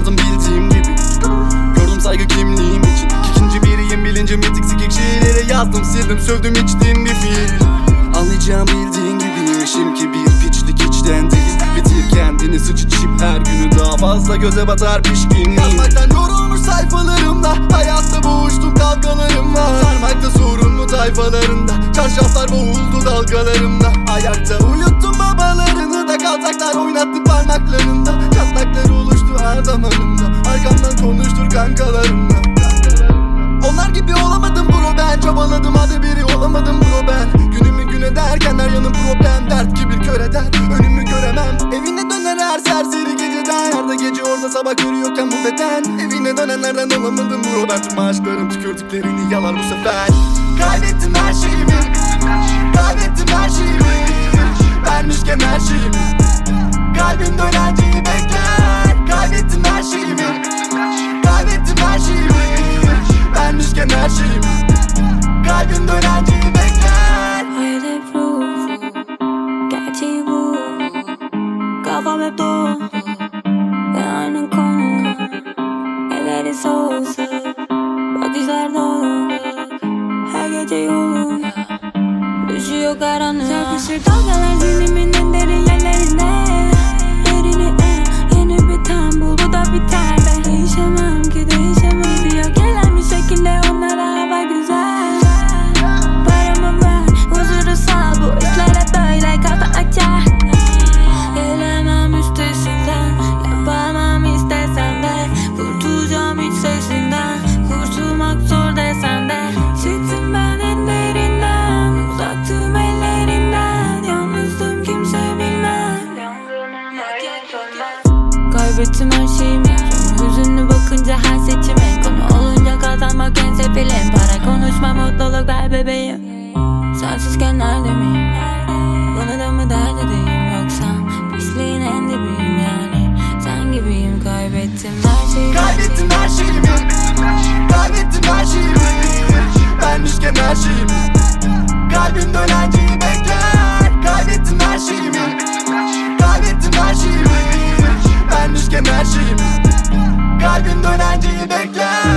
şımardım bildiğim gibi. Gördüm saygı kimliğim için. İkinci biriyim bilince mitik sikik şiirleri yazdım sildim sövdüm içtiğim bir fiil Anlayacağım bildiğin gibiymişim ki bir piçlik içten değil Bitir kendini sıç içip her günü daha fazla göze batar pişkinliğim Yazmaktan yorulmuş sayfalarımda Hayatta boğuştum kavgalarımla. Sarmakta sorunlu tayfalarında Çarşaflar boğuldu dalgalarımda. Ayakta uyuttum babalarını da Kaltaklar oynattı parmaklarında. Çatlaklar oluştu her damarımda. Arkamdan konuştur kankalarımla. Onlar gibi olamadım bro ben. Çabaladım hadi biri olamadım bro ben. Günümü gün ederken her yanım problem. Dert gibi kör eder önümü göremem. Evine döner her serseri geceden. Yarda gece orada sabah görüyorken bu beden. Evine dönenlerden olamadım bro Ben. Tüm aşklarım tükürdüklerini yalar bu sefer. Kaybettim her şeyimi. Kaybettim her şeyimi. Vermişken her şeyimi. Kalbim dönenceyi Kafam hep dolu Ve aynı konu. Elleri soğusa Bakışlar dolu Her gece yolum Düşüyor karanlık. Çarpışır dalgalar zihnimin hüzünlü bakınca her seçime Konu olunca kazanmak en sefilim Para konuşma mutluluk ver bebeğim. Sensizken nerede miyim? Bunu da mı dert edeyim her Kalbim dönenceyi bekler